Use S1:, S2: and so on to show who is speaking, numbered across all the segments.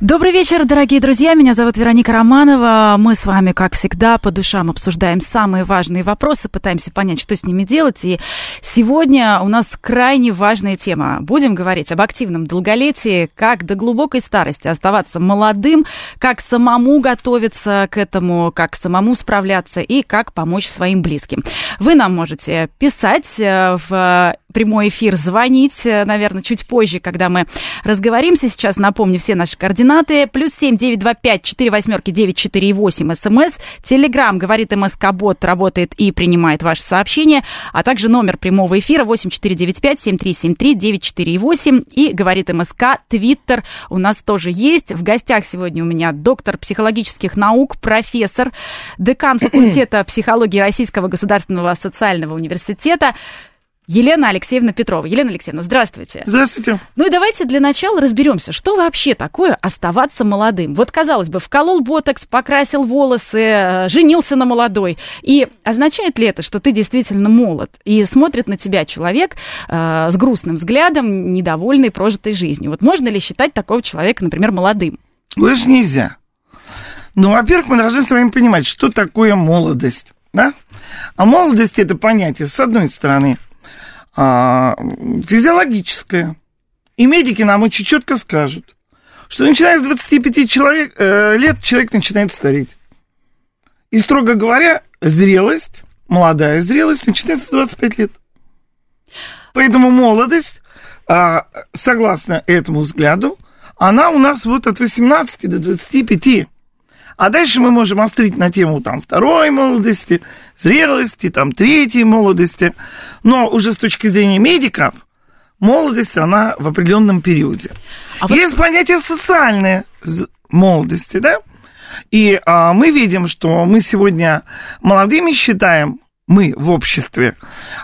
S1: Добрый вечер, дорогие друзья. Меня зовут Вероника Романова. Мы с вами, как всегда, по душам обсуждаем самые важные вопросы, пытаемся понять, что с ними делать. И сегодня у нас крайне важная тема. Будем говорить об активном долголетии, как до глубокой старости оставаться молодым, как самому готовиться к этому, как самому справляться и как помочь своим близким. Вы нам можете писать э, в прямой эфир, звонить, э, наверное, чуть позже, когда мы разговоримся. Сейчас напомню все наши координаты. Плюс семь девять два пять четыре восьмерки девять четыре восемь СМС. Телеграмм говорит МСК Бот работает и принимает ваши сообщения. А также номер прямого эфира восемь четыре девять пять семь три семь три девять четыре восемь. И говорит МСК Твиттер у нас тоже есть. В гостях сегодня у меня доктор психологических наук, профессор, декан факультета психологии Российского государственного социального университета Елена Алексеевна Петрова. Елена Алексеевна, здравствуйте.
S2: Здравствуйте.
S1: Ну и давайте для начала разберемся, что вообще такое оставаться молодым. Вот, казалось бы, вколол ботокс, покрасил волосы, э, женился на молодой. И означает ли это, что ты действительно молод? И смотрит на тебя человек э, с грустным взглядом, недовольный прожитой жизнью. Вот можно ли считать такого человека, например, молодым?
S2: Лучше нельзя. Ну, во-первых, мы должны с вами понимать, что такое молодость. Да? А молодость это понятие, с одной стороны, а, физиологическое. И медики нам очень четко скажут, что начиная с 25 человек, э, лет человек начинает стареть. И, строго говоря, зрелость, молодая зрелость начинается с 25 лет. Поэтому молодость, э, согласно этому взгляду, она у нас вот от 18 до 25. А дальше мы можем острить на тему там второй молодости, зрелости, там третьей молодости. Но уже с точки зрения медиков, молодость, она в определенном периоде. А Есть вот... понятие социальной молодости, да? И а, мы видим, что мы сегодня молодыми считаем мы в обществе,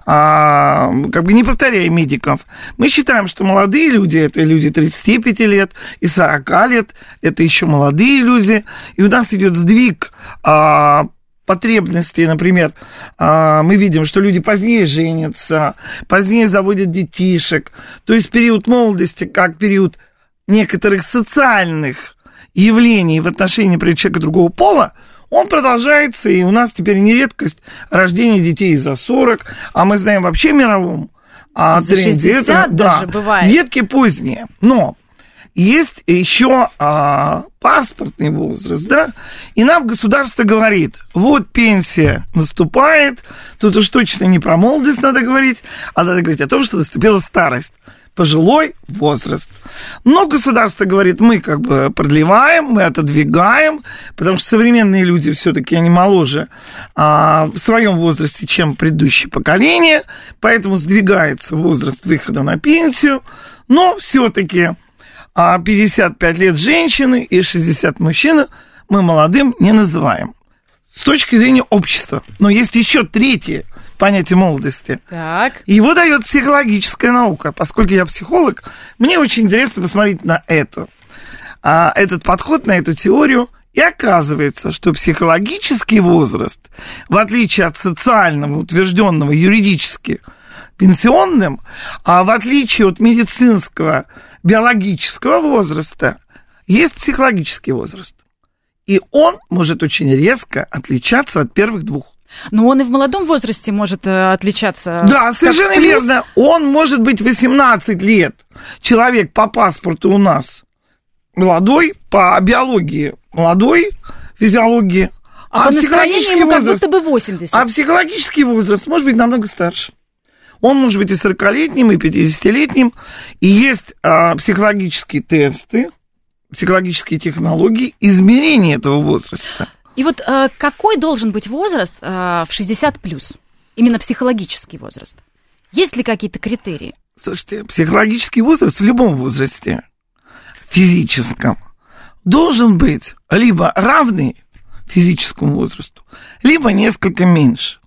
S2: а, как бы не повторяя медиков, мы считаем, что молодые люди это люди 35 лет и 40 лет, это еще молодые люди, и у нас идет сдвиг а, потребностей, например, а, мы видим, что люди позднее женятся, позднее заводят детишек, то есть период молодости как период некоторых социальных явлений в отношении, например, человека другого пола, он продолжается, и у нас теперь не редкость рождения детей за 40, а мы знаем вообще мировом а,
S1: за тренде. 60 это, даже
S2: да,
S1: бывает.
S2: Детки поздние. Но есть еще а, паспортный возраст, да, и нам государство говорит, вот пенсия наступает, тут уж точно не про молодость надо говорить, а надо говорить о том, что наступила старость пожилой возраст. Но государство говорит, мы как бы продлеваем, мы отодвигаем, потому что современные люди все-таки они моложе а, в своем возрасте, чем предыдущее поколение, поэтому сдвигается возраст выхода на пенсию, но все-таки а, 55 лет женщины и 60 мужчины мы молодым не называем с точки зрения общества. Но есть еще третье понятие молодости.
S1: Так.
S2: Его дает психологическая наука. Поскольку я психолог, мне очень интересно посмотреть на это. А, этот подход, на эту теорию. И оказывается, что психологический возраст, в отличие от социального, утвержденного юридически пенсионным, а в отличие от медицинского, биологического возраста, есть психологический возраст. И он может очень резко отличаться от первых двух.
S1: Но он и в молодом возрасте может э, отличаться.
S2: Да, совершенно верно. Он может быть 18 лет. Человек по паспорту у нас молодой, по биологии молодой, физиологии.
S1: А, а по настроению ему возраст, как будто бы 80.
S2: А психологический возраст может быть намного старше. Он может быть и 40-летним, и 50-летним. И есть а, психологические тесты, психологические технологии измерения этого возраста.
S1: И вот э, какой должен быть возраст э, в 60 плюс? Именно психологический возраст. Есть ли какие-то критерии?
S2: Слушайте, психологический возраст в любом возрасте, физическом, должен быть либо равный физическому возрасту, либо несколько меньше.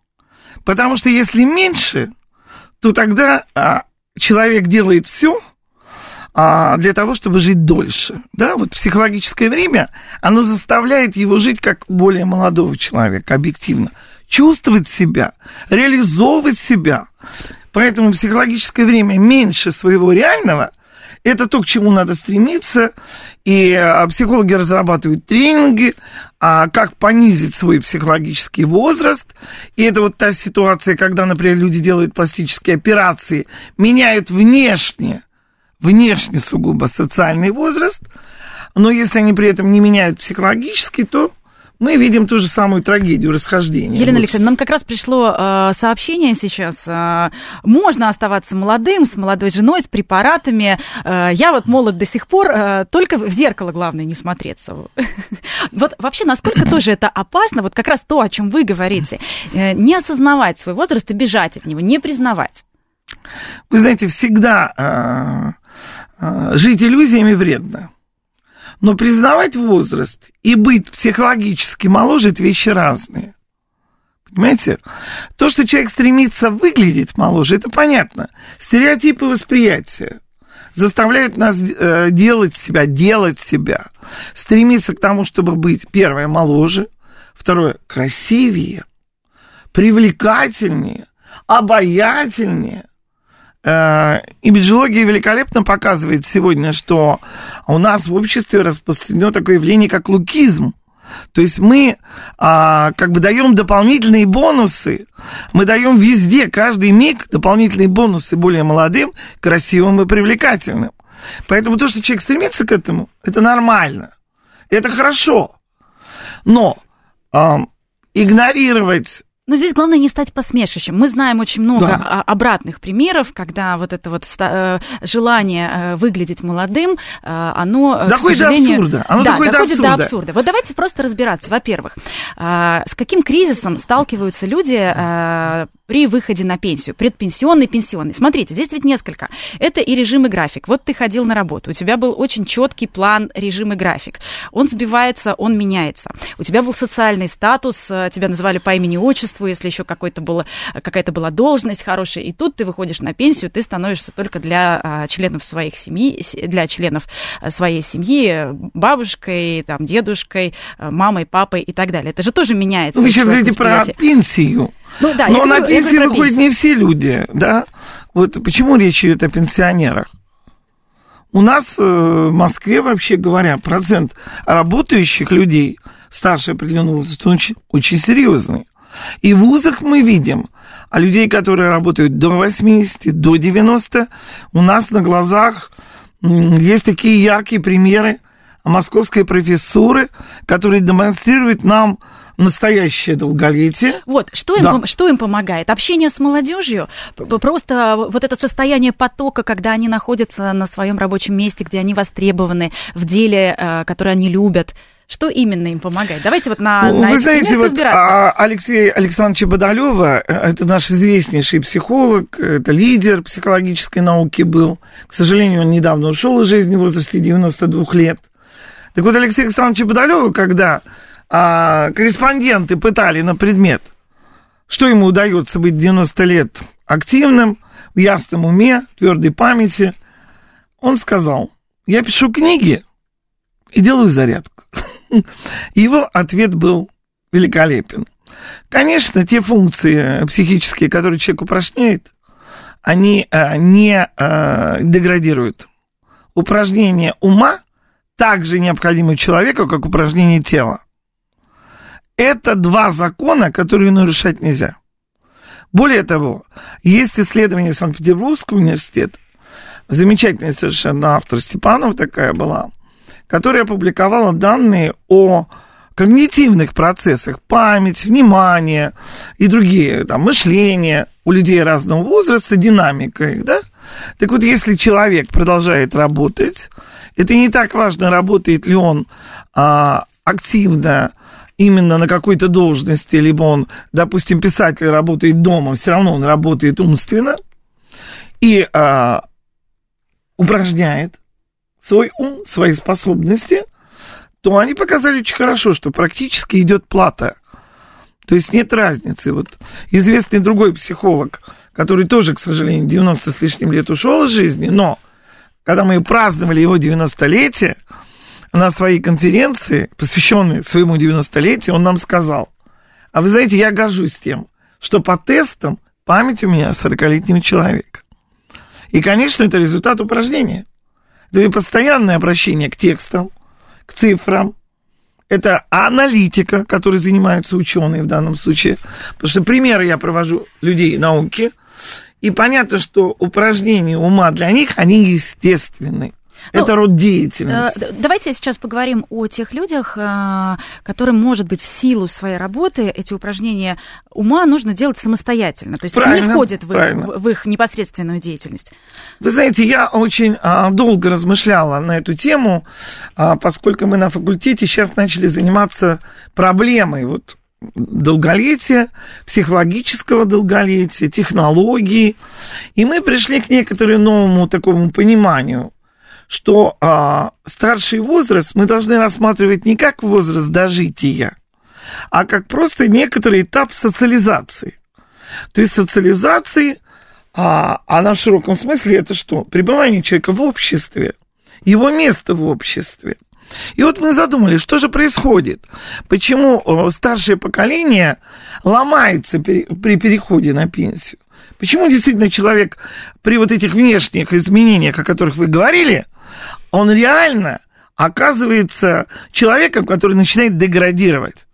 S2: Потому что если меньше, то тогда а, человек делает все а, для того, чтобы жить дольше. Да, вот психологическое время, оно заставляет его жить как более молодого человека, объективно. Чувствовать себя, реализовывать себя. Поэтому психологическое время меньше своего реального – это то, к чему надо стремиться. И а, психологи разрабатывают тренинги, а как понизить свой психологический возраст. И это вот та ситуация, когда, например, люди делают пластические операции, меняют внешне, внешне сугубо социальный возраст, но если они при этом не меняют психологический, то мы видим ту же самую трагедию расхождения.
S1: Елена Александровна, нам как раз пришло э, сообщение сейчас. Э, можно оставаться молодым, с молодой женой, с препаратами. Э, я вот молод до сих пор, э, только в зеркало главное не смотреться. Вот вообще, насколько тоже это опасно, вот как раз то, о чем вы говорите, э, не осознавать свой возраст и бежать от него, не признавать.
S2: Вы знаете, всегда э, жить иллюзиями вредно. Но признавать возраст и быть психологически моложе – это вещи разные. Понимаете? То, что человек стремится выглядеть моложе, это понятно. Стереотипы восприятия заставляют нас э, делать себя, делать себя, стремиться к тому, чтобы быть, первое, моложе, второе, красивее, привлекательнее, обаятельнее, имиджология великолепно показывает сегодня, что у нас в обществе распространено такое явление, как лукизм. То есть мы а, как бы даем дополнительные бонусы, мы даем везде, каждый миг дополнительные бонусы более молодым, красивым и привлекательным. Поэтому то, что человек стремится к этому, это нормально, это хорошо. Но а, игнорировать
S1: но здесь главное не стать посмешищем. Мы знаем очень много да. обратных примеров, когда вот это вот э, желание э, выглядеть молодым, э, оно,
S2: доходит к сожалению... до абсурда. Оно
S1: да,
S2: доходит,
S1: доходит
S2: до,
S1: абсурда. до абсурда. Вот давайте просто разбираться. Во-первых, с каким кризисом сталкиваются люди при выходе на пенсию, предпенсионный, пенсионный. Смотрите, здесь ведь несколько. Это и режим и график. Вот ты ходил на работу, у тебя был очень четкий план, режим и график. Он сбивается, он меняется. У тебя был социальный статус, тебя называли по имени отчеству, если еще какой-то было, какая-то была должность хорошая, и тут ты выходишь на пенсию, ты становишься только для а, членов своих семьи, для членов э, своей семьи, бабушкой, там, дедушкой, э, мамой, папой и так далее. Это же тоже меняется.
S2: Вы сейчас говорите про пенсию. Ну, да, Но на пенсию выходят не все люди, да? Вот почему речь идет о пенсионерах? У нас э, в Москве, вообще говоря, процент работающих людей старше определенного возраста очень, очень серьезный. И в вузах мы видим, а людей, которые работают до 80, до 90, у нас на глазах есть такие яркие примеры московской профессуры, которые демонстрируют нам настоящее долголетие.
S1: Вот, что им, да. что им помогает? Общение с молодежью? Просто вот это состояние потока, когда они находятся на своем рабочем месте, где они востребованы в деле, э, которое они любят. Что именно им помогает? Давайте вот на,
S2: на Вы знаете, вот а, Алексей Александрович Бодолева, э, это наш известнейший психолог, это лидер психологической науки был. К сожалению, он недавно ушел из жизни в возрасте 92 лет. Так вот, Алексей Александрович Бодолева, когда а, корреспонденты пытали на предмет, что ему удается быть 90 лет активным, в ясном уме, твердой памяти, он сказал, я пишу книги и делаю зарядку. Его ответ был великолепен. Конечно, те функции психические, которые человек упражняет, они а, не а, деградируют. Упражнение ума также необходимо человеку, как упражнение тела. Это два закона, которые нарушать нельзя. Более того, есть исследование Санкт-Петербургского университета, замечательный совершенно автор Степанов такая была, которая опубликовала данные о когнитивных процессах, память, внимание и другие, там, мышление у людей разного возраста, динамика их, да? Так вот, если человек продолжает работать, это не так важно, работает ли он а, активно, именно на какой-то должности, либо он, допустим, писатель работает дома, все равно он работает умственно и а, упражняет свой ум, свои способности, то они показали очень хорошо, что практически идет плата. То есть нет разницы. Вот известный другой психолог, который тоже, к сожалению, 90 с лишним лет ушел из жизни, но когда мы праздновали его 90-летие, на своей конференции, посвященной своему 90-летию, он нам сказал, а вы знаете, я горжусь тем, что по тестам память у меня 40-летнего человека. И, конечно, это результат упражнения. Это и постоянное обращение к текстам, к цифрам. Это аналитика, которой занимаются ученые в данном случае. Потому что примеры я провожу людей науки. И понятно, что упражнения ума для них, они естественны. Ну, это род деятельности.
S1: Э, давайте сейчас поговорим о тех людях, э, которым, может быть, в силу своей работы эти упражнения ума нужно делать самостоятельно. То есть правильно, это не входит в их, в их непосредственную деятельность.
S2: Вы знаете, я очень а, долго размышляла на эту тему, а, поскольку мы на факультете сейчас начали заниматься проблемой вот долголетия, психологического долголетия, технологий. И мы пришли к некоторому новому такому пониманию что а, старший возраст мы должны рассматривать не как возраст дожития, а как просто некоторый этап социализации. То есть социализации, а, а в широком смысле это что? Пребывание человека в обществе, его место в обществе. И вот мы задумались, что же происходит? Почему старшее поколение ломается при переходе на пенсию? Почему действительно человек при вот этих внешних изменениях, о которых вы говорили, он реально оказывается человеком, который начинает деградировать.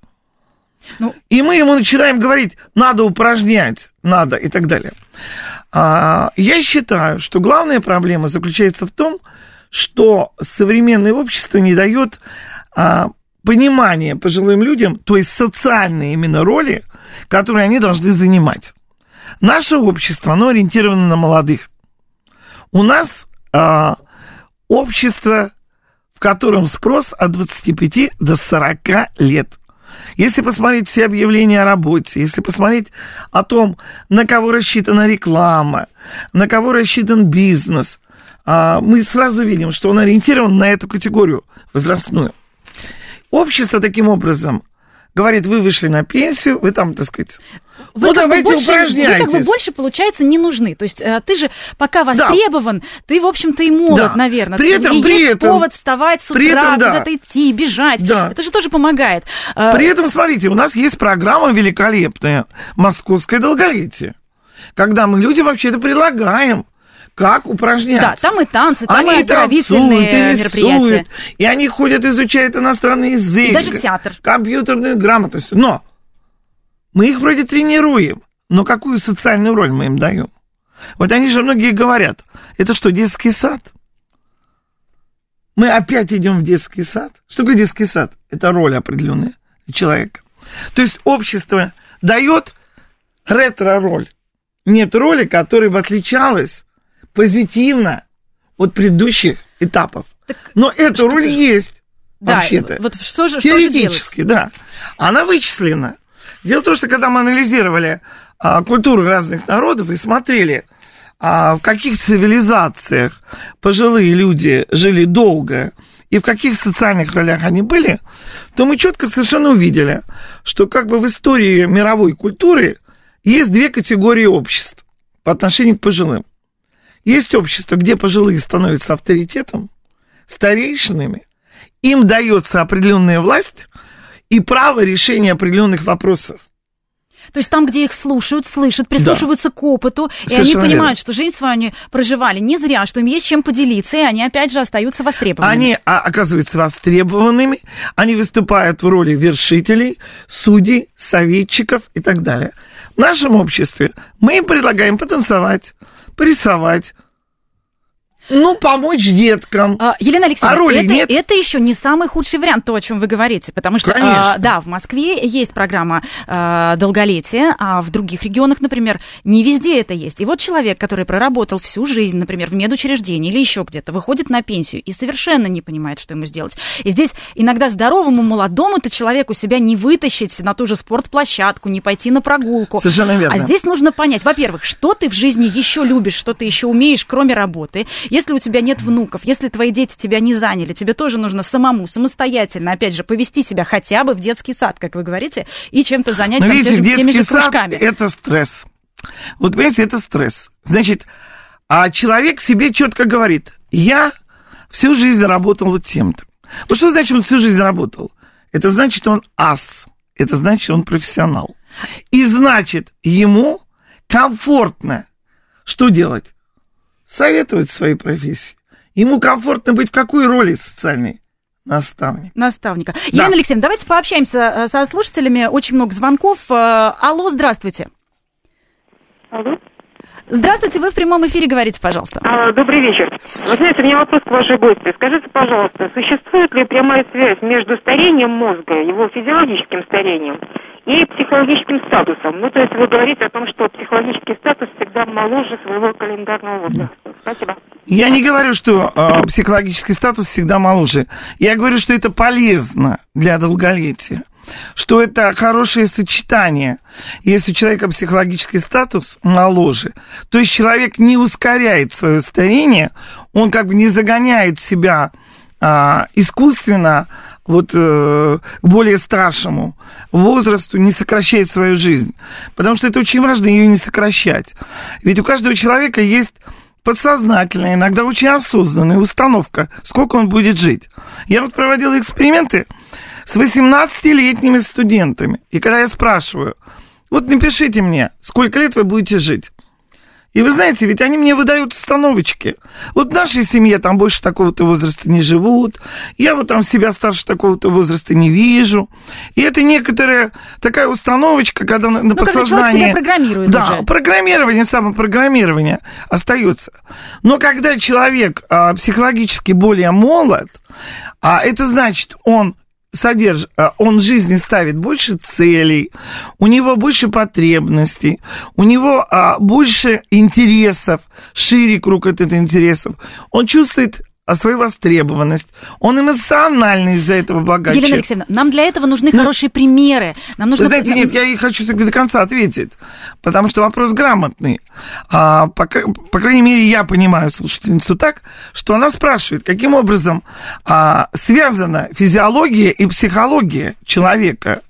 S2: Ну, и мы ему начинаем говорить, надо упражнять, надо и так далее. А, я считаю, что главная проблема заключается в том, что современное общество не дает а, понимания пожилым людям, то есть социальные именно роли, которые они должны занимать. Наше общество, оно ориентировано на молодых. У нас а, общество, в котором спрос от 25 до 40 лет. Если посмотреть все объявления о работе, если посмотреть о том, на кого рассчитана реклама, на кого рассчитан бизнес, а, мы сразу видим, что он ориентирован на эту категорию возрастную. Общество таким образом говорит, вы вышли на пенсию, вы там, так сказать,
S1: вы ну, давайте больше, упражняйтесь. Вы как бы больше, получается, не нужны. То есть э, ты же пока востребован, да. ты, в общем-то, и молод, да. наверное.
S2: При этом,
S1: и
S2: при
S1: есть
S2: этом,
S1: повод вставать с утра, этом, да. куда-то идти, бежать. Да. Это же тоже помогает.
S2: Э, при этом, смотрите, у нас есть программа великолепная «Московское долголетие», когда мы людям вообще это предлагаем как упражняться.
S1: Да, там и танцы, там они и оздоровительные танцуют, и мероприятия.
S2: И они ходят, изучают иностранный язык.
S1: И даже театр.
S2: Компьютерную грамотность. Но мы их вроде тренируем, но какую социальную роль мы им даем? Вот они же многие говорят, это что, детский сад? Мы опять идем в детский сад. Что такое детский сад? Это роль определенная человека. То есть общество дает ретро-роль. Нет роли, которая бы отличалась позитивно от предыдущих этапов. Так Но эта роль же... есть. Да, вообще-то.
S1: Вот что же, что же
S2: да. Она вычислена. Дело в том, что когда мы анализировали а, культуры разных народов и смотрели, а, в каких цивилизациях пожилые люди жили долго и в каких социальных ролях они были, то мы четко совершенно увидели, что как бы в истории мировой культуры есть две категории обществ по отношению к пожилым. Есть общество, где пожилые становятся авторитетом, старейшинами, им дается определенная власть – и право решения определенных вопросов.
S1: То есть там, где их слушают, слышат, прислушиваются да. к опыту, Совершенно и они понимают, верно. что жизнь свою они проживали не зря, что им есть чем поделиться, и они опять же остаются востребованными.
S2: Они а, оказываются востребованными, они выступают в роли вершителей, судей, советчиков и так далее. В нашем обществе мы им предлагаем потанцевать, порисовать, ну, помочь деткам.
S1: А, Елена Алексеевна, а роли это, нет? это еще не самый худший вариант, то, о чем вы говорите. Потому что,
S2: а,
S1: да, в Москве есть программа а, долголетия, а в других регионах, например, не везде это есть. И вот человек, который проработал всю жизнь, например, в медучреждении или еще где-то, выходит на пенсию и совершенно не понимает, что ему сделать. И здесь иногда здоровому молодому-то человеку себя не вытащить на ту же спортплощадку, не пойти на прогулку.
S2: Совершенно верно.
S1: А здесь нужно понять, во-первых, что ты в жизни еще любишь, что ты еще умеешь, кроме работы Если у тебя нет внуков, если твои дети тебя не заняли, тебе тоже нужно самому, самостоятельно, опять же, повести себя хотя бы в детский сад, как вы говорите, и чем-то занять
S2: Но
S1: там,
S2: видите,
S1: те же- теми же
S2: детский сад
S1: кружками.
S2: это стресс. Вот понимаете, это стресс. Значит, а человек себе четко говорит, я всю жизнь работал вот тем-то. Вот что значит он всю жизнь работал? Это значит, он ас. Это значит, он профессионал. И значит, ему комфортно что делать? Советовать в своей профессии. Ему комфортно быть в какой роли социальной? Наставник.
S1: Наставника.
S2: Да.
S1: Елена Алексеевна, давайте пообщаемся э, со слушателями. Очень много звонков. Э, Алло, здравствуйте.
S3: Алло.
S1: Здравствуйте, вы в прямом эфире говорите, пожалуйста.
S3: А, добрый вечер. Вы знаете, у меня вопрос к вашей гости. Скажите, пожалуйста, существует ли прямая связь между старением мозга, его физиологическим старением, и психологическим статусом? Ну, то есть вы говорите о том, что психологический статус всегда моложе своего календарного возраста. Спасибо.
S2: Я не говорю, что э, психологический статус всегда моложе. Я говорю, что это полезно для долголетия. Что это хорошее сочетание. Если у человека психологический статус моложе, то есть человек не ускоряет свое старение, он как бы не загоняет себя искусственно вот э, к более старшему возрасту, не сокращает свою жизнь. Потому что это очень важно ее не сокращать. Ведь у каждого человека есть подсознательная, иногда очень осознанная установка, сколько он будет жить. Я вот проводила эксперименты с 18-летними студентами. И когда я спрашиваю, вот напишите мне, сколько лет вы будете жить. И вы знаете, ведь они мне выдают установочки. Вот в нашей семье там больше такого-то возраста не живут. Я вот там себя старше такого-то возраста не вижу. И это некоторая такая установочка, когда на,
S1: Ну, когда человек
S2: подсознании...
S1: себя программирует
S2: да,
S1: уже.
S2: программирование, самопрограммирование остается. Но когда человек а, психологически более молод, а это значит, он содержит, он в жизни ставит больше целей, у него больше потребностей, у него а, больше интересов, шире круг от этих интересов. Он чувствует а, свою востребованность. Он эмоционально из-за этого богаче.
S1: Елена Алексеевна, нам для этого нужны хорошие примеры. Нам нужно...
S2: Знаете, нет, я и хочу до конца ответить, потому что вопрос грамотный. А, по, по крайней мере, я понимаю слушательницу так, что она спрашивает, каким образом а, связана физиология и психология человека.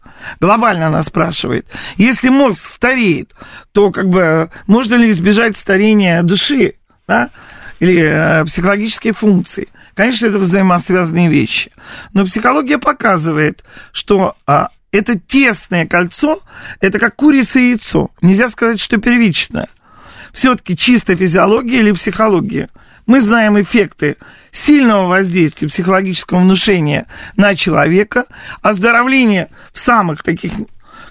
S2: Глобально она спрашивает. Если мозг стареет, то как бы можно ли избежать старения души, да? Или э, психологические функции. Конечно, это взаимосвязанные вещи. Но психология показывает, что а, это тесное кольцо, это как курица и яйцо. Нельзя сказать, что первичное. Все-таки чисто физиология или психология. Мы знаем эффекты сильного воздействия психологического внушения на человека, оздоровление в самых таких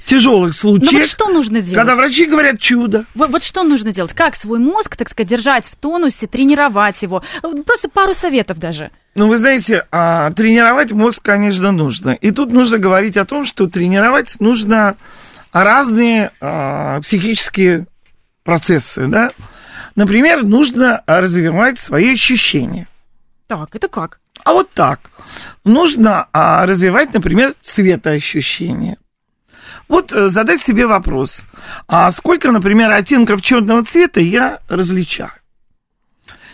S2: тяжелых
S1: Ну
S2: случаях.
S1: вот что нужно делать?
S2: Когда врачи говорят чудо.
S1: Вот, вот что нужно делать? Как свой мозг, так сказать, держать в тонусе, тренировать его? Просто пару советов даже.
S2: Ну, вы знаете, а, тренировать мозг, конечно, нужно. И тут нужно говорить о том, что тренировать нужно разные а, психические процессы, да. Например, нужно развивать свои ощущения.
S1: Так, это как?
S2: А вот так. Нужно а, развивать, например, цветоощущения. Вот э, задать себе вопрос, а сколько, например, оттенков черного цвета я различаю?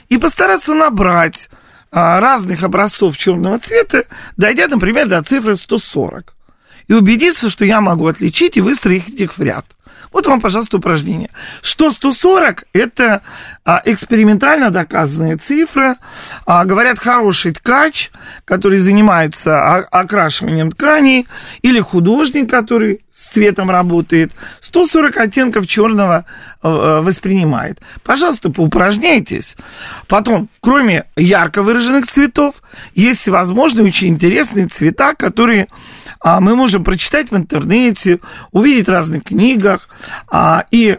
S2: И постараться набрать а, разных образцов черного цвета, дойдя, например, до цифры 140. И убедиться, что я могу отличить и выстроить их в ряд. Вот вам, пожалуйста, упражнение. Что 140 – это а, экспериментально доказанная цифра. А, говорят, хороший ткач, который занимается о- окрашиванием тканей, или художник, который с цветом работает, 140 оттенков черного э, э, воспринимает. Пожалуйста, поупражняйтесь. Потом, кроме ярко выраженных цветов, есть всевозможные очень интересные цвета, которые а, мы можем прочитать в интернете, увидеть в разных книгах а, и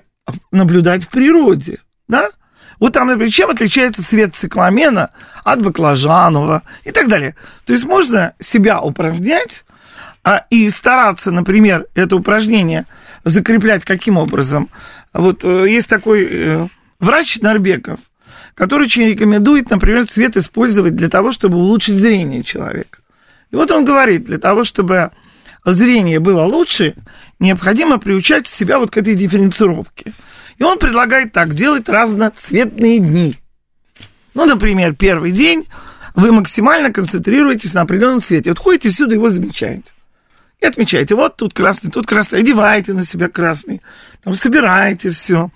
S2: наблюдать в природе. Да? Вот там, например, чем отличается цвет цикламена от баклажанового и так далее. То есть можно себя упражнять а, и стараться, например, это упражнение закреплять каким образом. Вот э, есть такой э, врач Норбеков, который очень рекомендует, например, цвет использовать для того, чтобы улучшить зрение человека. И вот он говорит, для того, чтобы зрение было лучше, необходимо приучать себя вот к этой дифференцировке. И он предлагает так, делать разноцветные дни. Ну, например, первый день вы максимально концентрируетесь на определенном цвете. Вот ходите всюду, его замечаете. И отмечаете, вот тут красный, тут красный, одеваете на себя красный, там собираете все.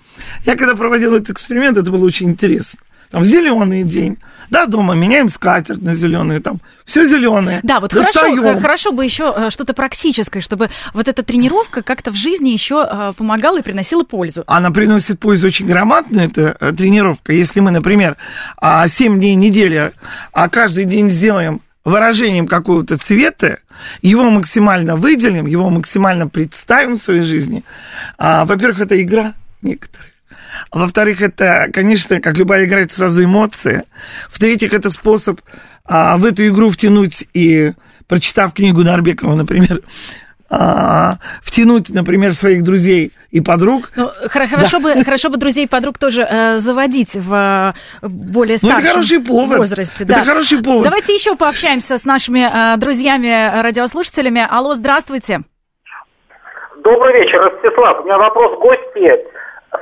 S2: Я когда проводил этот эксперимент, это было очень интересно. Там зеленый день, да, дома меняем скатерть на зеленую, там все зеленое.
S1: Да, вот хорошо, хорошо бы еще э, что-то практическое, чтобы вот эта тренировка как-то в жизни еще э, помогала и приносила пользу.
S2: Она приносит пользу очень громадную, эта э, тренировка. Если мы, например, 7 а, дней недели, а каждый день сделаем выражением какого-то цвета, его максимально выделим, его максимально представим в своей жизни. А, во-первых, это игра некоторая. Во-вторых, это, конечно, как любая игра, это сразу эмоции. В-третьих, это способ а, в эту игру втянуть и, прочитав книгу Нарбекова, например, а, втянуть, например, своих друзей и подруг.
S1: Ну, хорошо, да. бы, хорошо бы друзей и подруг тоже э, заводить в э, более старшем ну, это хороший повод. возрасте.
S2: Это да. хороший повод.
S1: Давайте еще пообщаемся с нашими э, друзьями, радиослушателями. Алло, здравствуйте.
S4: Добрый вечер, Ростислав. У меня вопрос гости.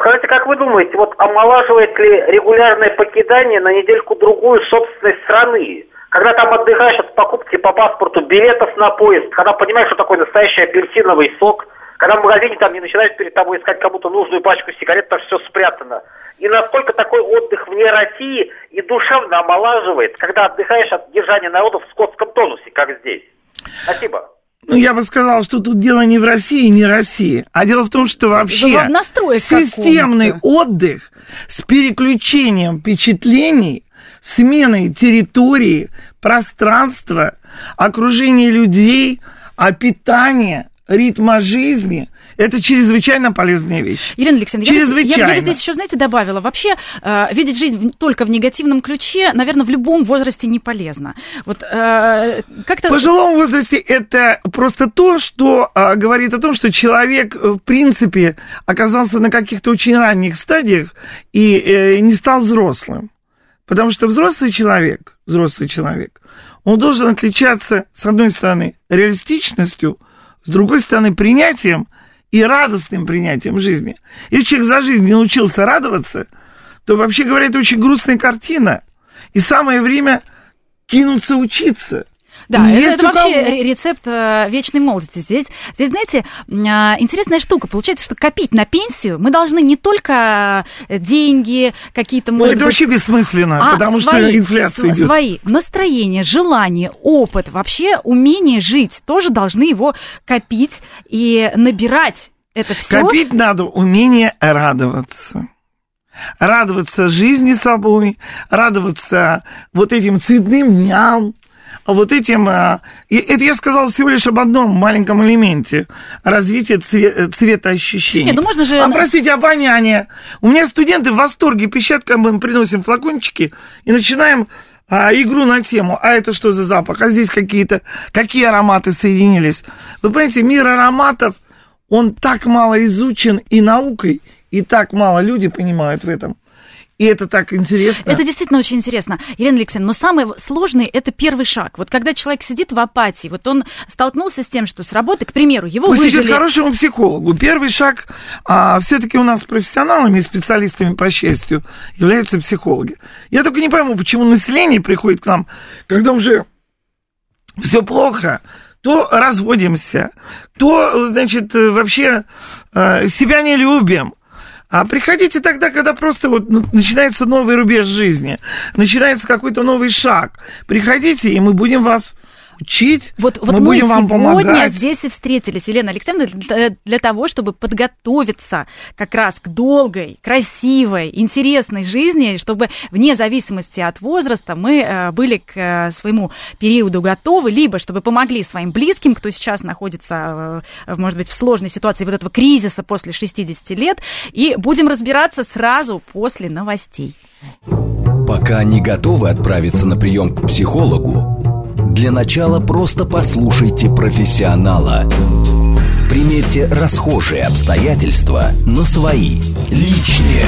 S4: Скажите, как вы думаете, вот омолаживает ли регулярное покидание на недельку-другую собственной страны? Когда там отдыхаешь от покупки по паспорту билетов на поезд, когда понимаешь, что такое настоящий апельсиновый сок, когда в магазине там не начинают перед тобой искать кому-то нужную пачку сигарет, потому что все спрятано. И насколько такой отдых вне России и душевно омолаживает, когда отдыхаешь от держания народа в скотском тонусе, как здесь. Спасибо.
S2: Ну, я бы сказал, что тут дело не в России, не России. А дело в том, что вообще системный отдых с переключением впечатлений, сменой территории, пространства, окружения людей, а питания, ритма жизни – это чрезвычайно полезная вещь.
S1: Елена Александровна, чрезвычайно. Я, бы, я бы здесь еще, знаете, добавила. Вообще, э, видеть жизнь только в негативном ключе, наверное, в любом возрасте не полезно. Вот э, как-то...
S2: В пожилом возрасте это просто то, что э, говорит о том, что человек, в принципе, оказался на каких-то очень ранних стадиях и э, не стал взрослым. Потому что взрослый человек, взрослый человек, он должен отличаться, с одной стороны, реалистичностью, с другой стороны, принятием и радостным принятием жизни. Если человек за жизнь не научился радоваться, то, вообще говоря, это очень грустная картина. И самое время кинуться учиться.
S1: Да, это, это вообще рецепт э, вечной молодости. Здесь, здесь, знаете, а, интересная штука. Получается, что копить на пенсию мы должны не только деньги какие-то,
S2: ну, может Это быть, вообще бессмысленно, а потому свои, что инфляция идет.
S1: Свои настроения, желания, опыт, вообще умение жить тоже должны его копить и набирать это все.
S2: Копить надо умение радоваться радоваться жизни собой, радоваться вот этим цветным дням, вот этим... А, это я сказал всего лишь об одном маленьком элементе развития цвет, цветоощущения. Нет, ну можно же... А, простите, обоняние. У меня студенты в восторге пищат, когда мы приносим флакончики и начинаем а, игру на тему, а это что за запах, а здесь какие-то, какие ароматы соединились. Вы понимаете, мир ароматов, он так мало изучен и наукой, и так мало люди понимают в этом. И это так интересно.
S1: Это действительно очень интересно. Елена Алексеевна, но самое сложное – это первый шаг. Вот когда человек сидит в апатии, вот он столкнулся с тем, что с работы, к примеру, его Пусть выжили...
S2: идет хорошему психологу. Первый шаг а, все-таки у нас профессионалами и специалистами по счастью являются психологи. Я только не пойму, почему население приходит к нам, когда уже все плохо, то разводимся, то, значит, вообще а, себя не любим. А приходите тогда, когда просто вот ну, начинается новый рубеж жизни, начинается какой-то новый шаг. Приходите, и мы будем вас учить,
S1: вот, вот мы,
S2: мы будем
S1: вам
S2: помогать.
S1: сегодня здесь и встретились, Елена Александровна, для, для того, чтобы подготовиться как раз к долгой, красивой, интересной жизни, чтобы вне зависимости от возраста мы э, были к э, своему периоду готовы, либо чтобы помогли своим близким, кто сейчас находится, э, может быть, в сложной ситуации вот этого кризиса после 60 лет, и будем разбираться сразу после новостей.
S5: Пока не готовы отправиться на прием к психологу, для начала просто послушайте профессионала. Примерьте расхожие обстоятельства на свои, личные.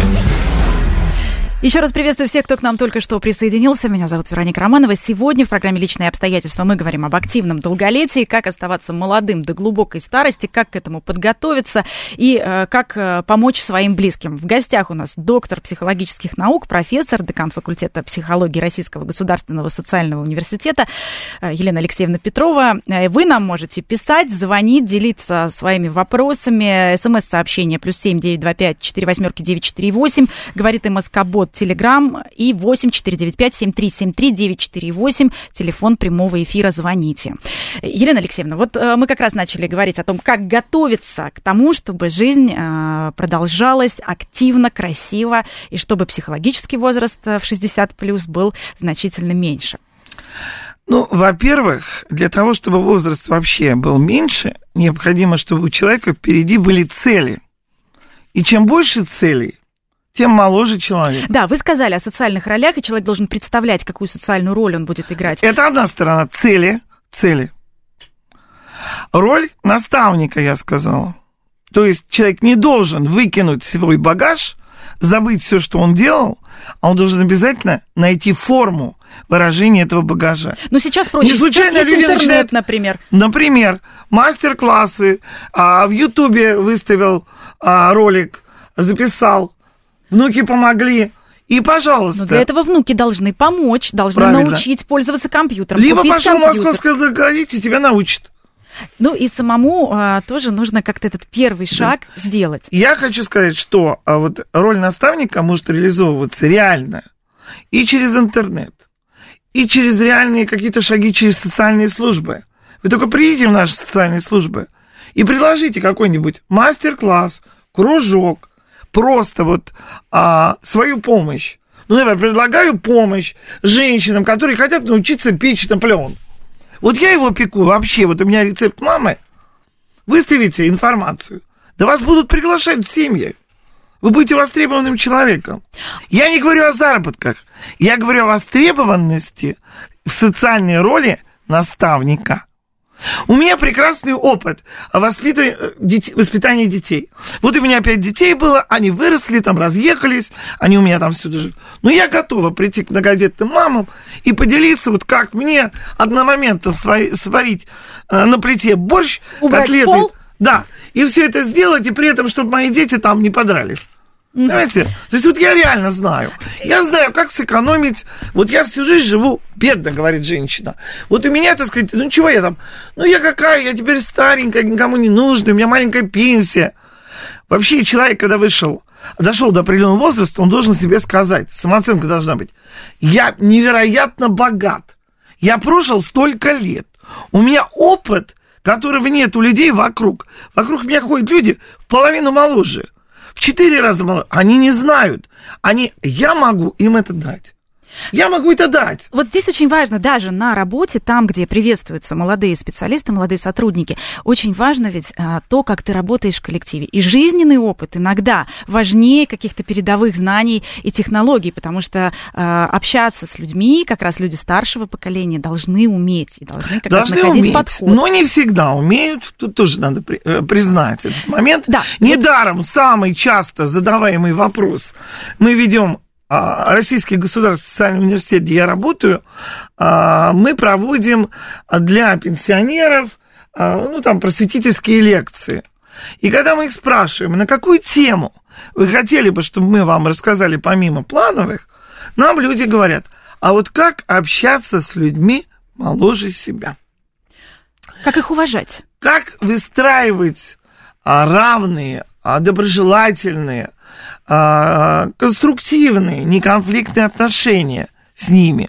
S1: Еще раз приветствую всех, кто к нам только что присоединился. Меня зовут Вероника Романова. Сегодня в программе «Личные обстоятельства» мы говорим об активном долголетии, как оставаться молодым до глубокой старости, как к этому подготовиться и э, как э, помочь своим близким. В гостях у нас доктор психологических наук, профессор, декан факультета психологии Российского государственного социального университета э, Елена Алексеевна Петрова. Э, вы нам можете писать, звонить, делиться своими вопросами. СМС-сообщение плюс семь девять два пять четыре восьмерки девять четыре восемь. Говорит МСК-бот Телеграм и 8495-7373-948, телефон прямого эфира, звоните. Елена Алексеевна, вот э, мы как раз начали говорить о том, как готовиться к тому, чтобы жизнь э, продолжалась активно, красиво, и чтобы психологический возраст э, в 60 плюс был значительно меньше.
S2: Ну, во-первых, для того, чтобы возраст вообще был меньше, необходимо, чтобы у человека впереди были цели. И чем больше целей, тем моложе человек.
S1: Да, вы сказали о социальных ролях, и человек должен представлять, какую социальную роль он будет играть.
S2: Это одна сторона. Цели. Цели. Роль наставника, я сказала. То есть человек не должен выкинуть свой багаж, забыть все, что он делал, а он должен обязательно найти форму выражения этого багажа.
S1: Ну, сейчас проще. Не случайно сейчас есть интернет, начинают, например.
S2: Например, мастер-классы. А, в Ютубе выставил а, ролик, записал внуки помогли. И, пожалуйста. Но
S1: для этого внуки должны помочь, должны Правильно. научить пользоваться компьютером.
S2: Либо пошел в московское руководитель, тебя научит.
S1: Ну и самому а, тоже нужно как-то этот первый шаг да. сделать.
S2: Я хочу сказать, что а, вот роль наставника может реализовываться реально и через интернет, и через реальные какие-то шаги через социальные службы. Вы только приедете в наши социальные службы и предложите какой-нибудь мастер-класс, кружок, просто вот а, свою помощь. Ну, я предлагаю помощь женщинам, которые хотят научиться печь наполеон. Вот я его пеку вообще, вот у меня рецепт мамы. Выставите информацию. Да вас будут приглашать в семьи. Вы будете востребованным человеком. Я не говорю о заработках. Я говорю о востребованности в социальной роли наставника. У меня прекрасный опыт воспитания детей. Вот у меня пять детей было, они выросли, там разъехались, они у меня там всюду живут. Но я готова прийти к многодетным мамам и поделиться, вот как мне одномоментно сварить э, на плите борщ,
S1: Убрать котлеты. Пол?
S2: Да, и все это сделать, и при этом, чтобы мои дети там не подрались. Понимаете? То есть вот я реально знаю. Я знаю, как сэкономить. Вот я всю жизнь живу бедно, говорит женщина. Вот у меня, так сказать, ну чего я там? Ну я какая, я теперь старенькая, никому не нужна, у меня маленькая пенсия. Вообще человек, когда вышел, дошел до определенного возраста, он должен себе сказать, самооценка должна быть, я невероятно богат, я прожил столько лет, у меня опыт, которого нет у людей вокруг. Вокруг меня ходят люди в половину моложе в четыре раза. Они не знают. Они, я могу им это дать. Я могу это дать.
S1: Вот здесь очень важно, даже на работе, там, где приветствуются молодые специалисты, молодые сотрудники, очень важно ведь а, то, как ты работаешь в коллективе. И жизненный опыт иногда важнее каких-то передовых знаний и технологий, потому что а, общаться с людьми, как раз люди старшего поколения, должны уметь и должны как должны раз находить уметь, подход.
S2: Но не всегда умеют, тут тоже надо э, признать этот момент. Да. Недаром самый часто задаваемый вопрос мы ведем Российский государственный социальный университет, где я работаю, а, мы проводим для пенсионеров, а, ну, там, просветительские лекции. И когда мы их спрашиваем, на какую тему вы хотели бы, чтобы мы вам рассказали помимо плановых, нам люди говорят, а вот как общаться с людьми моложе себя?
S1: Как их уважать?
S2: Как выстраивать равные, доброжелательные, а, конструктивные, неконфликтные отношения с ними.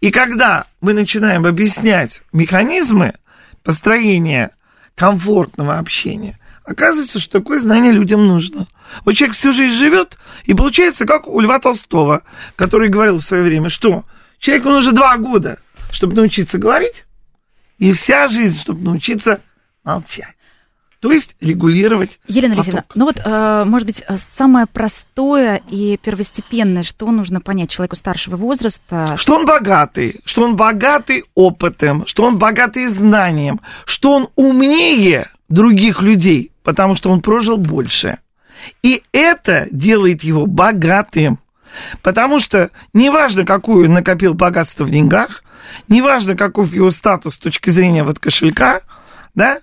S2: И когда мы начинаем объяснять механизмы построения комфортного общения, оказывается, что такое знание людям нужно. Вот человек всю жизнь живет, и получается, как у Льва Толстого, который говорил в свое время, что человеку нужно два года, чтобы научиться говорить, и вся жизнь, чтобы научиться молчать то есть регулировать
S1: Елена Алексеевна, ну вот, э, может быть, э, самое простое и первостепенное, что нужно понять человеку старшего возраста?
S2: Что он богатый, что он богатый опытом, что он богатый знанием, что он умнее других людей, потому что он прожил больше. И это делает его богатым. Потому что неважно, какую он накопил богатство в деньгах, неважно, каков его статус с точки зрения вот кошелька, да,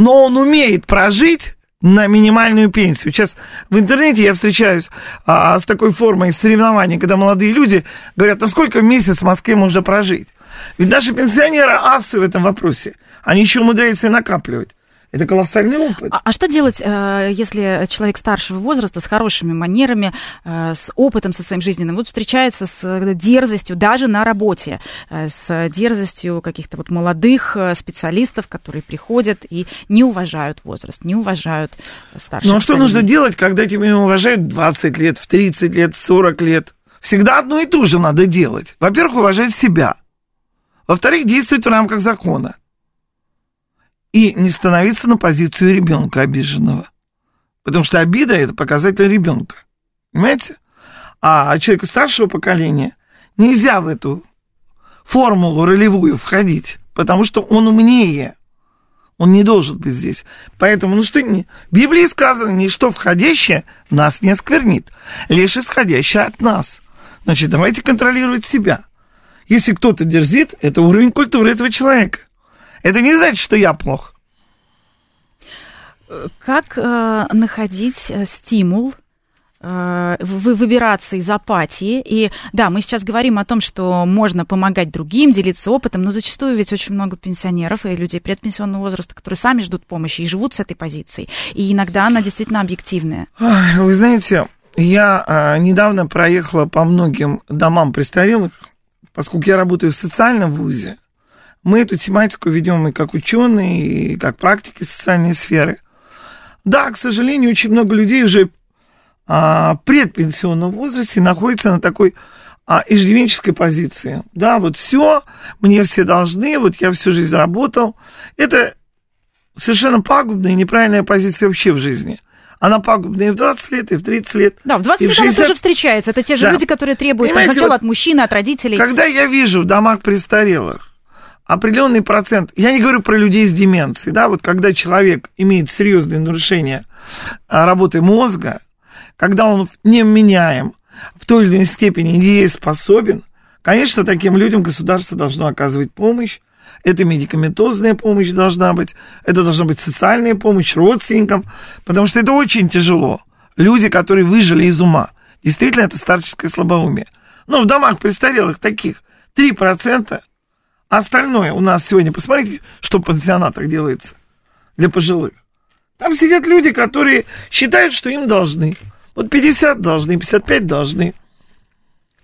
S2: но он умеет прожить на минимальную пенсию. Сейчас в интернете я встречаюсь а, с такой формой соревнований, когда молодые люди говорят, насколько в месяц в Москве можно прожить. Ведь наши пенсионеры асы в этом вопросе. Они еще умудряются и накапливать. Это колоссальный опыт.
S1: А, а что делать, э, если человек старшего возраста с хорошими манерами, э, с опытом со своим жизненным, вот встречается с э, дерзостью даже на работе, с дерзостью каких-то вот молодых специалистов, которые приходят и не уважают возраст, не уважают старших.
S2: Ну а что нужно делать, когда тебя не уважают 20 лет, в 30 лет, в 40 лет? Всегда одно и то же надо делать. Во-первых, уважать себя. Во-вторых, действовать в рамках закона и не становиться на позицию ребенка обиженного. Потому что обида это показатель ребенка. Понимаете? А человеку старшего поколения нельзя в эту формулу ролевую входить, потому что он умнее. Он не должен быть здесь. Поэтому, ну что, в Библии сказано, ничто входящее нас не осквернит, лишь исходящее от нас. Значит, давайте контролировать себя. Если кто-то дерзит, это уровень культуры этого человека. Это не значит, что я плох.
S1: Как э, находить э, стимул э, выбираться из апатии. И да, мы сейчас говорим о том, что можно помогать другим, делиться опытом, но зачастую ведь очень много пенсионеров и людей предпенсионного возраста, которые сами ждут помощи и живут с этой позицией. И иногда она действительно объективная.
S2: Вы знаете, я а, недавно проехала по многим домам престарелых, поскольку я работаю в социальном вузе. Мы эту тематику ведем и как ученые, и как практики социальной сферы. Да, к сожалению, очень много людей уже а, предпенсионном возрасте находится на такой а, иждивенческой позиции. Да, вот все, мне все должны, вот я всю жизнь работал. Это совершенно пагубная и неправильная позиция вообще в жизни. Она пагубная и в 20 лет, и в 30 лет.
S1: Да, в 20 лет 60... она тоже встречается. Это те же да. люди, которые требуют там, сначала вот, от мужчины, от родителей.
S2: Когда я вижу в домах престарелых определенный процент, я не говорю про людей с деменцией, да, вот когда человек имеет серьезные нарушения а, работы мозга, когда он не меняем в той или иной степени дееспособен, конечно, таким людям государство должно оказывать помощь, это медикаментозная помощь должна быть, это должна быть социальная помощь родственникам, потому что это очень тяжело. Люди, которые выжили из ума. Действительно, это старческое слабоумие. Но в домах престарелых таких 3%, а остальное у нас сегодня, посмотрите, что в пансионатах делается для пожилых. Там сидят люди, которые считают, что им должны. Вот 50 должны, 55 должны.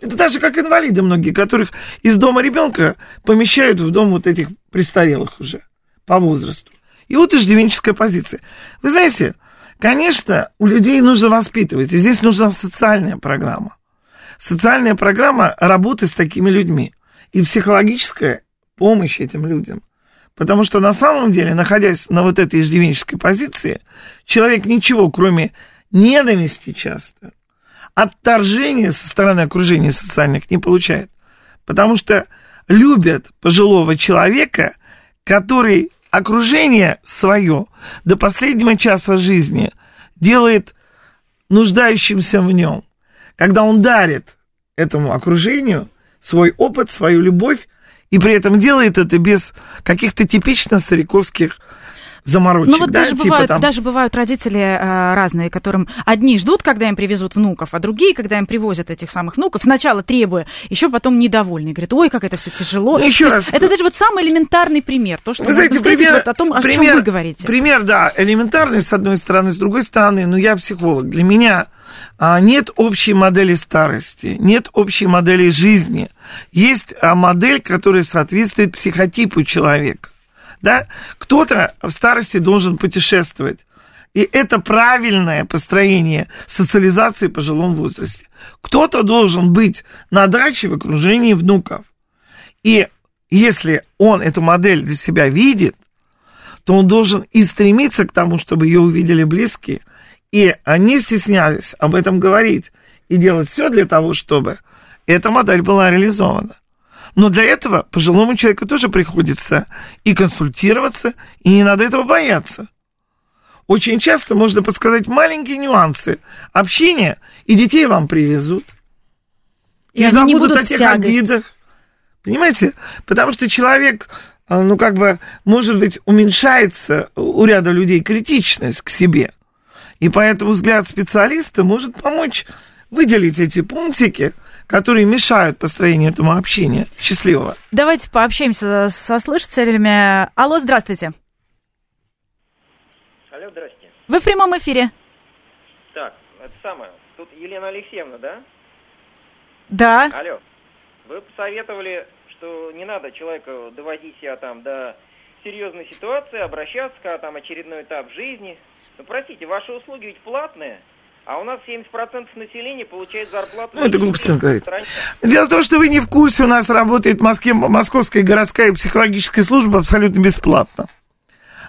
S2: Это даже как инвалиды многие, которых из дома ребенка помещают в дом вот этих престарелых уже по возрасту. И вот иждивенческая позиция. Вы знаете, конечно, у людей нужно воспитывать, и здесь нужна социальная программа. Социальная программа работы с такими людьми. И психологическая, помощь этим людям. Потому что на самом деле, находясь на вот этой иждивенческой позиции, человек ничего, кроме ненависти часто, отторжения со стороны окружения социальных не получает. Потому что любят пожилого человека, который окружение свое до последнего часа жизни делает нуждающимся в нем. Когда он дарит этому окружению свой опыт, свою любовь, и при этом делает это без каких-то типично стариковских заморочек.
S1: Ну вот
S2: да,
S1: даже,
S2: типа
S1: бывают,
S2: там...
S1: даже бывают родители э, разные, которым одни ждут, когда им привезут внуков, а другие, когда им привозят этих самых внуков, сначала требуя, еще потом недовольны. Говорят, ой, как это все тяжело.
S2: Ну, еще раз.
S1: Это даже вот самый элементарный пример, то, что
S2: вы знаете, пример,
S1: вот о том, о
S2: пример,
S1: чем вы говорите.
S2: Пример, да, элементарный с одной стороны, с другой стороны, ну я психолог. Для меня а, нет общей модели старости, нет общей модели жизни. Есть а, модель, которая соответствует психотипу человека да, кто-то в старости должен путешествовать. И это правильное построение социализации в пожилом возрасте. Кто-то должен быть на даче в окружении внуков. И если он эту модель для себя видит, то он должен и стремиться к тому, чтобы ее увидели близкие, и они стеснялись об этом говорить и делать все для того, чтобы эта модель была реализована. Но для этого пожилому человеку тоже приходится и консультироваться, и не надо этого бояться. Очень часто можно подсказать маленькие нюансы общения, и детей вам привезут.
S1: И
S2: не
S1: они не
S2: забудут
S1: будут
S2: о тех
S1: тягость.
S2: обидах. Понимаете? Потому что человек, а, ну, как бы, может быть, уменьшается у ряда людей критичность к себе. И поэтому взгляд специалиста может помочь выделить эти пунктики, которые мешают построению этому общения. Счастливого.
S1: Давайте пообщаемся со слушателями. Алло, здравствуйте.
S6: Алло, здрасте.
S1: Вы в прямом эфире.
S6: Так, это самое. Тут Елена Алексеевна, да?
S1: Да.
S6: Алло. Вы посоветовали, что не надо человека доводить себя там до серьезной ситуации, обращаться, когда там очередной этап жизни. Ну, простите, ваши услуги ведь платные, а у нас 70% населения получает зарплату...
S2: Ну, это глупости он говорит.
S6: стране.
S2: Дело в том, что вы не в курсе, у нас работает в Москве Московская городская психологическая служба абсолютно бесплатно.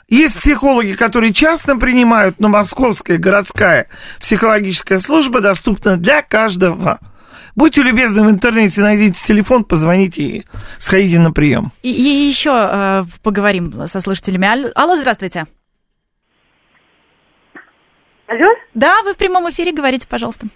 S2: Есть психологи, которые частно принимают, но Московская городская психологическая служба доступна для каждого. Будьте любезны, в интернете найдите телефон, позвоните и сходите на прием.
S1: И, и еще э, поговорим со слушателями. Алло, здравствуйте.
S7: Алло?
S1: Да, вы в прямом эфире, говорите, пожалуйста.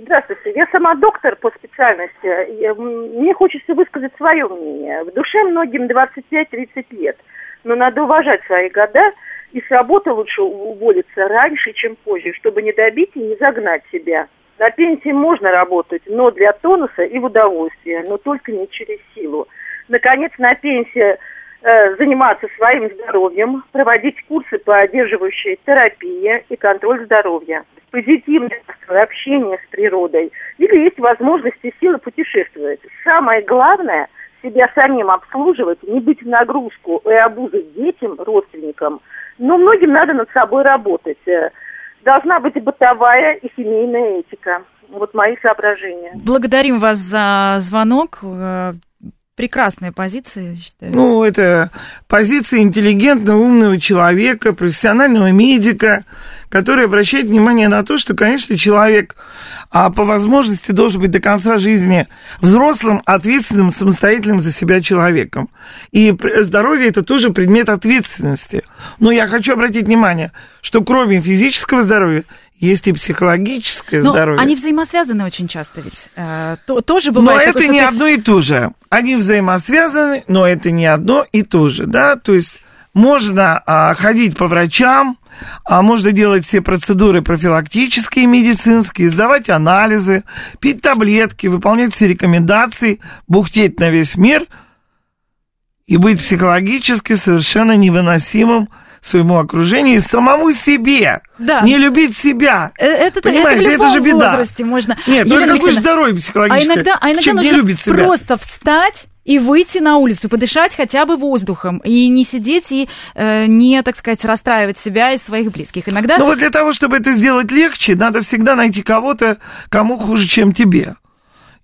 S7: Здравствуйте. Я сама доктор по специальности. М, Мне хочется высказать свое мнение. В душе многим 25-30 лет. Но надо уважать свои года. И с работы лучше уволиться раньше, чем позже, чтобы не добить и не загнать себя. На пенсии можно работать, но для тонуса и в удовольствие, но только не через силу. Наконец, на пенсии э, заниматься своим здоровьем, проводить курсы по одерживающей терапии и контроль здоровья, позитивное общение с природой, или есть возможность и силы путешествовать. Самое главное – себя самим обслуживать, не быть в нагрузку и обузой детям, родственникам. Но многим надо над собой работать. Э, Должна быть бытовая, и семейная этика. Вот мои соображения.
S1: Благодарим вас за звонок. Прекрасная позиция, я считаю.
S2: Ну, это позиция интеллигентного, умного человека, профессионального медика, который обращает внимание на то, что, конечно, человек а, по возможности должен быть до конца жизни взрослым, ответственным, самостоятельным за себя человеком. И здоровье это тоже предмет ответственности. Но я хочу обратить внимание, что кроме физического здоровья есть и психологическое
S1: Но
S2: здоровье.
S1: они взаимосвязаны очень часто ведь. Э, то- тоже
S2: Но
S1: бывает
S2: это
S1: такое, что
S2: не
S1: ты-
S2: одно и то же. Они взаимосвязаны, но это не одно и то же, да. То есть можно а, ходить по врачам, а можно делать все процедуры профилактические, медицинские, сдавать анализы, пить таблетки, выполнять все рекомендации, бухтеть на весь мир и быть психологически совершенно невыносимым своему окружению и самому себе.
S1: Да.
S2: Не любить себя.
S1: Это, это
S2: Понимаете,
S1: любом
S2: это же беда.
S1: возрасте можно.
S2: Нет,
S1: Елена
S2: только какое здоровье
S1: А
S2: психологическое.
S1: иногда, а иногда нужно
S2: не любит себя.
S1: просто встать и выйти на улицу, подышать хотя бы воздухом, и не сидеть и э, не, так сказать, расстраивать себя и своих близких. Иногда
S2: Ну вот для того, чтобы это сделать легче, надо всегда найти кого-то, кому хуже, чем тебе.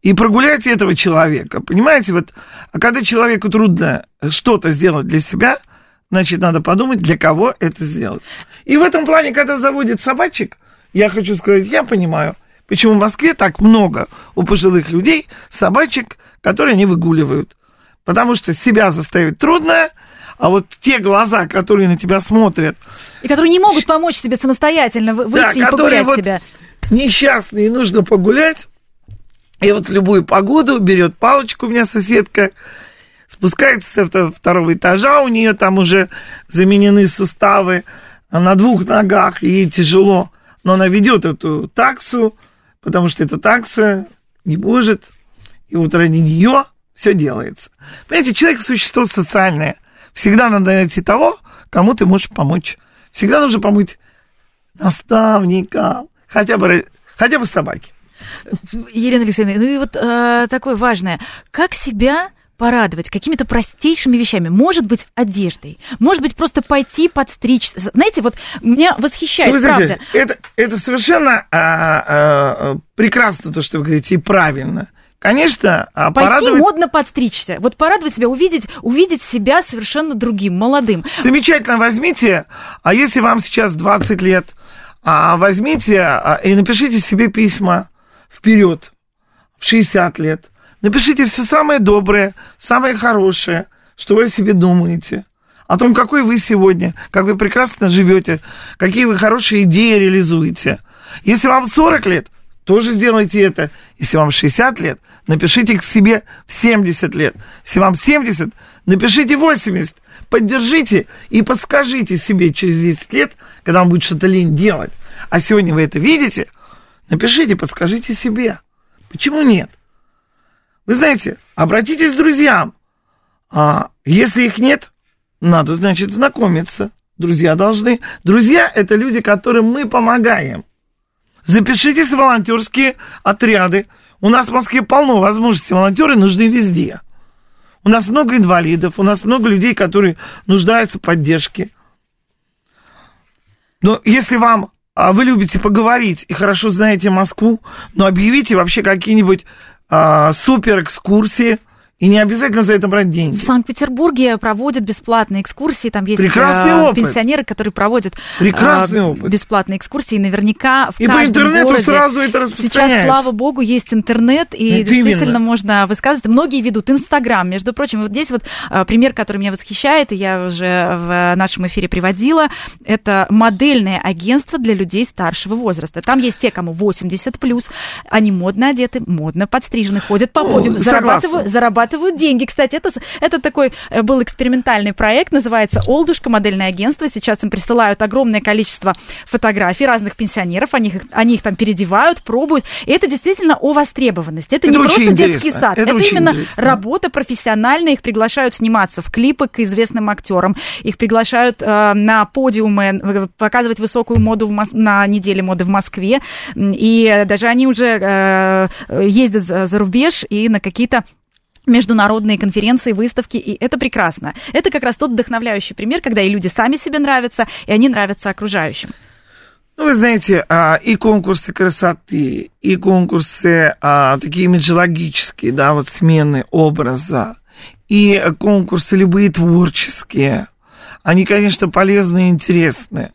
S2: И прогулять этого человека. Понимаете, вот а когда человеку трудно что-то сделать для себя, значит, надо подумать, для кого это сделать. И в этом плане, когда заводят собачек, я хочу сказать, я понимаю, почему в Москве так много у пожилых людей собачек, которые они выгуливают. Потому что себя заставить трудно, а вот те глаза, которые на тебя смотрят,
S1: и которые не могут помочь себе самостоятельно вы-
S2: Да,
S1: выйти и погулять
S2: вот
S1: себя.
S2: несчастные, нужно погулять. И вот в любую погоду берет палочку у меня соседка, спускается с этого второго этажа, у нее там уже заменены суставы на двух ногах, ей тяжело. Но она ведет эту таксу, потому что эта такса не может, и вот ради нее все делается. Понимаете, человек существо социальное. Всегда надо найти того, кому ты можешь помочь. Всегда нужно помочь наставникам, хотя бы, хотя бы собаке.
S1: Елена Алексеевна, ну и вот э, такое важное. Как себя порадовать какими-то простейшими вещами. Может быть, одеждой. Может быть, просто пойти подстричь. Знаете, вот меня восхищает,
S2: Вы знаете,
S1: правда.
S2: это, это совершенно а, а, прекрасно то, что вы говорите, и правильно. Конечно, а,
S1: Пойти
S2: порадовать...
S1: модно подстричься. Вот порадовать себя, увидеть, увидеть себя совершенно другим, молодым.
S2: Замечательно, возьмите, а если вам сейчас 20 лет, а, возьмите а, и напишите себе письма вперед, в 60 лет. Напишите все самое доброе, самое хорошее, что вы о себе думаете. О том, какой вы сегодня, как вы прекрасно живете, какие вы хорошие идеи реализуете. Если вам 40 лет, тоже сделайте это. Если вам 60 лет, напишите к себе в 70 лет. Если вам 70, напишите 80. Поддержите и подскажите себе через 10 лет, когда вам будет что-то лень делать. А сегодня вы это видите, напишите, подскажите себе. Почему нет? Вы знаете, обратитесь к друзьям. А если их нет, надо, значит, знакомиться. Друзья должны. Друзья – это люди, которым мы помогаем. Запишитесь в волонтерские отряды. У нас в Москве полно возможностей. Волонтеры нужны везде. У нас много инвалидов, у нас много людей, которые нуждаются в поддержке. Но если вам а вы любите поговорить и хорошо знаете Москву, но объявите вообще какие-нибудь супер экскурсии – и не обязательно за это брать деньги.
S1: В Санкт-Петербурге проводят бесплатные экскурсии. Там есть
S2: Прекрасный
S1: э,
S2: опыт.
S1: пенсионеры, которые проводят
S2: Прекрасный
S1: э,
S2: опыт.
S1: бесплатные экскурсии. Наверняка в
S2: И по
S1: каждом
S2: интернету
S1: городе
S2: сразу это
S1: Сейчас,
S2: распространяется.
S1: слава богу, есть интернет, и
S2: Это
S1: действительно
S2: именно.
S1: можно высказываться. Многие ведут Инстаграм, между прочим. Вот здесь вот э, пример, который меня восхищает, и я уже в нашем эфире приводила. Это модельное агентство для людей старшего возраста. Там есть те, кому 80 плюс, они модно одеты, модно подстрижены, ходят по подиуму, зарабатывают, зарабатывают деньги. Кстати, это, это такой э, был экспериментальный проект, называется «Олдушка», модельное агентство. Сейчас им присылают огромное количество фотографий разных пенсионеров, они их, они их там переодевают, пробуют. И это действительно о востребованности. Это,
S2: Это
S1: не просто детский
S2: интересно.
S1: сад,
S2: Это
S1: это, именно
S2: интересно.
S1: работа профессиональная. Их приглашают сниматься в клипы к известным актерам, их приглашают э, на подиумы, э, показывать высокую моду в Мос- на неделе моды в Москве. И даже они уже э, ездят за, за рубеж и на какие-то международные конференции, выставки, и это прекрасно. Это как раз тот вдохновляющий пример, когда и люди сами себе нравятся, и они нравятся окружающим.
S2: Ну, вы знаете, а, и конкурсы красоты, и конкурсы а, такие имиджологические, да, вот смены образа, и конкурсы любые творческие. Они, конечно, полезны и интересны.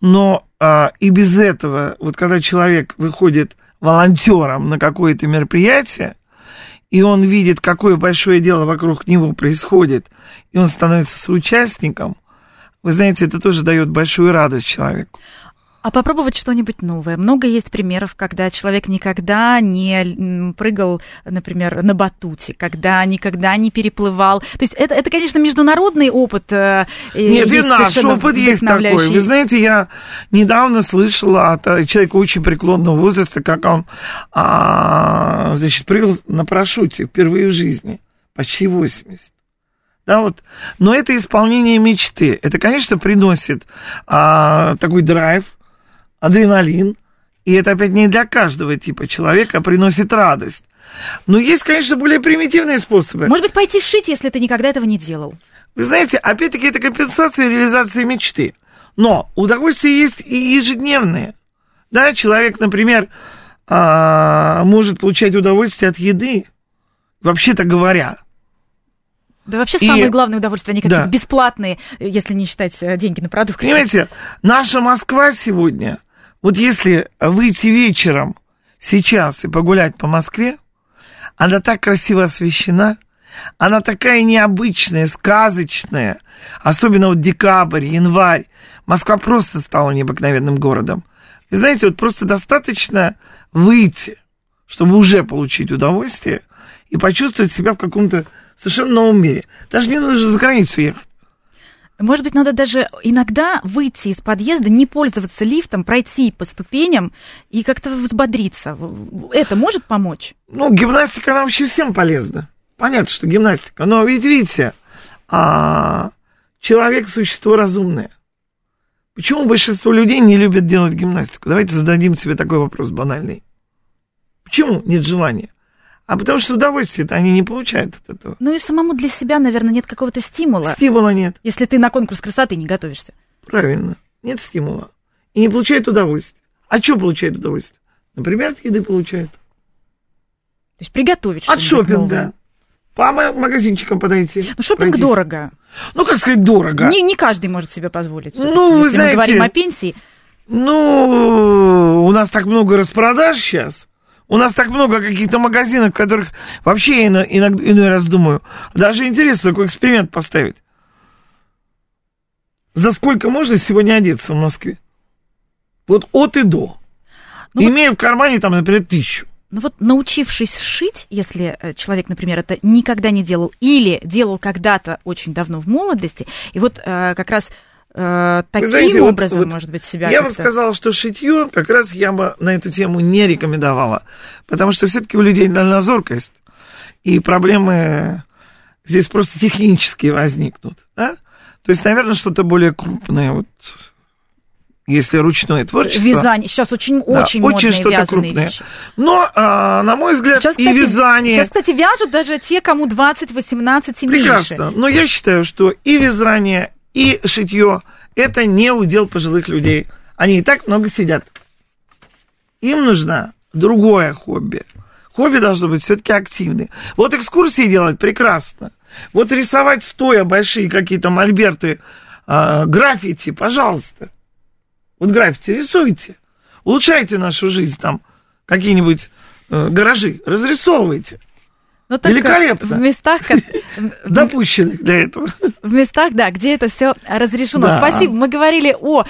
S2: Но а, и без этого, вот когда человек выходит волонтером на какое-то мероприятие, и он видит, какое большое дело вокруг него происходит, и он становится соучастником, вы знаете, это тоже дает большую радость человеку.
S1: А попробовать что-нибудь новое. Много есть примеров, когда человек никогда не прыгал, например, на батуте, когда никогда не переплывал. То есть это, это конечно, международный опыт. э,
S2: Нет, и наш опыт есть такой. Вы знаете, я недавно слышала от э, человека очень преклонного возраста, как он, а, значит, прыгал на парашюте впервые в жизни. Почти 80. Да, вот. Но это исполнение мечты. Это, конечно, приносит а, такой драйв, адреналин. И это опять не для каждого типа человека, приносит радость. Но есть, конечно, более примитивные способы.
S1: Может быть, пойти шить, если ты никогда этого не делал.
S2: Вы знаете, опять-таки это компенсация реализации мечты. Но удовольствия есть и ежедневные. Да, человек, например, а, может получать удовольствие от еды, вообще-то говоря.
S1: Да вообще
S2: И-
S1: самое главное удовольствие, они какие-то
S2: Да.
S1: бесплатные, если не считать э, деньги на продукты.
S2: Понимаете, наша Москва сегодня, вот если выйти вечером сейчас и погулять по Москве, она так красиво освещена, она такая необычная, сказочная, особенно вот декабрь, январь. Москва просто стала необыкновенным городом. Вы знаете, вот просто достаточно выйти, чтобы уже получить удовольствие и почувствовать себя в каком-то совершенно новом мире. Даже не нужно за границу ехать.
S1: Может быть, надо даже иногда выйти из подъезда, не пользоваться лифтом, пройти по ступеням и как-то взбодриться. Это может помочь?
S2: Ну, гимнастика, она вообще всем полезна. Понятно, что гимнастика. Но ведь видите, а, человек – существо разумное. Почему большинство людей не любят делать гимнастику? Давайте зададим себе такой вопрос банальный. Почему нет желания? А потому что удовольствие-то они не получают от этого.
S1: Ну и самому для себя, наверное, нет какого-то стимула,
S2: Стимула нет.
S1: если ты на конкурс красоты не готовишься.
S2: Правильно. Нет стимула. И не получает удовольствие. А что получает удовольствие? Например, от еды получает.
S1: То есть приготовить
S2: От шопинга. По ма- магазинчикам подойти.
S1: Ну, шопинг
S2: пройтись.
S1: дорого.
S2: Ну, как сказать, дорого.
S1: Не, не каждый может себе позволить.
S2: Ну, вы
S1: если
S2: знаете-
S1: мы говорим о пенсии.
S2: Ну, у нас так много распродаж сейчас. У нас так много каких-то магазинов, в которых вообще я ино- иногда, иной раз думаю, даже интересно такой эксперимент поставить. За сколько можно сегодня одеться в Москве? Вот от и до.
S1: Ну вот-
S2: имея в кармане, там, например, тысячу.
S1: Ну вот научившись шить, если э, человек, например, это никогда не делал или делал когда-то очень давно в молодости, и вот э, как раз э, таким
S2: знаете,
S1: образом,
S2: вот
S1: может быть, себя
S2: Я бы
S1: как-то-
S2: сказал, что шитье как раз я бы на эту тему не рекомендовала, потому что все-таки у людей дальнозоркость, и проблемы здесь просто технические возникнут. Да? То есть, наверное, что-то более крупное, вот, если ручное творчество.
S1: Вязание. Сейчас очень,
S2: Да,
S1: очень,
S2: очень
S1: модные
S2: что-то
S1: вязаные
S2: крупное.
S1: вещи.
S2: Но, а, на мой взгляд,
S1: Сейчас,
S2: и
S1: кстати,
S2: вязание...
S1: сейчас, кстати, вяжут даже те, кому 20, 18 и
S2: Прекрасно.
S1: меньше.
S2: Но я считаю, что и вязание, и шитье это не удел пожилых людей. Они и так много сидят. Им нужно другое хобби. Хобби должно быть все-таки активное. Вот экскурсии делать прекрасно. Вот рисовать стоя большие какие-то мольберты, а, граффити, пожалуйста. Вот граффити рисуйте. Улучшайте нашу жизнь там. Какие-нибудь э, гаражи разрисовывайте.
S1: Но только
S2: Великолепно.
S1: В местах, как-
S2: Допущенных для этого.
S1: в местах, да, где это все разрешено.
S2: Да.
S1: Спасибо. Мы говорили о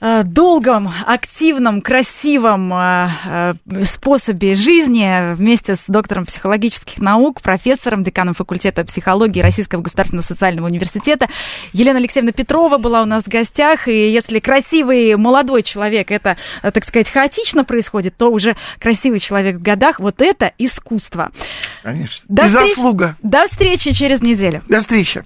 S1: долгом, активном, красивом э, э, способе жизни вместе с доктором психологических наук, профессором, деканом факультета психологии Российского государственного социального университета. Елена Алексеевна Петрова была у нас в гостях, и если красивый молодой человек, это, э, так сказать, хаотично происходит, то уже красивый человек в годах, вот это искусство.
S2: Конечно.
S1: До
S2: И
S1: встреч-
S2: заслуга.
S1: До встречи через неделю.
S2: До встречи.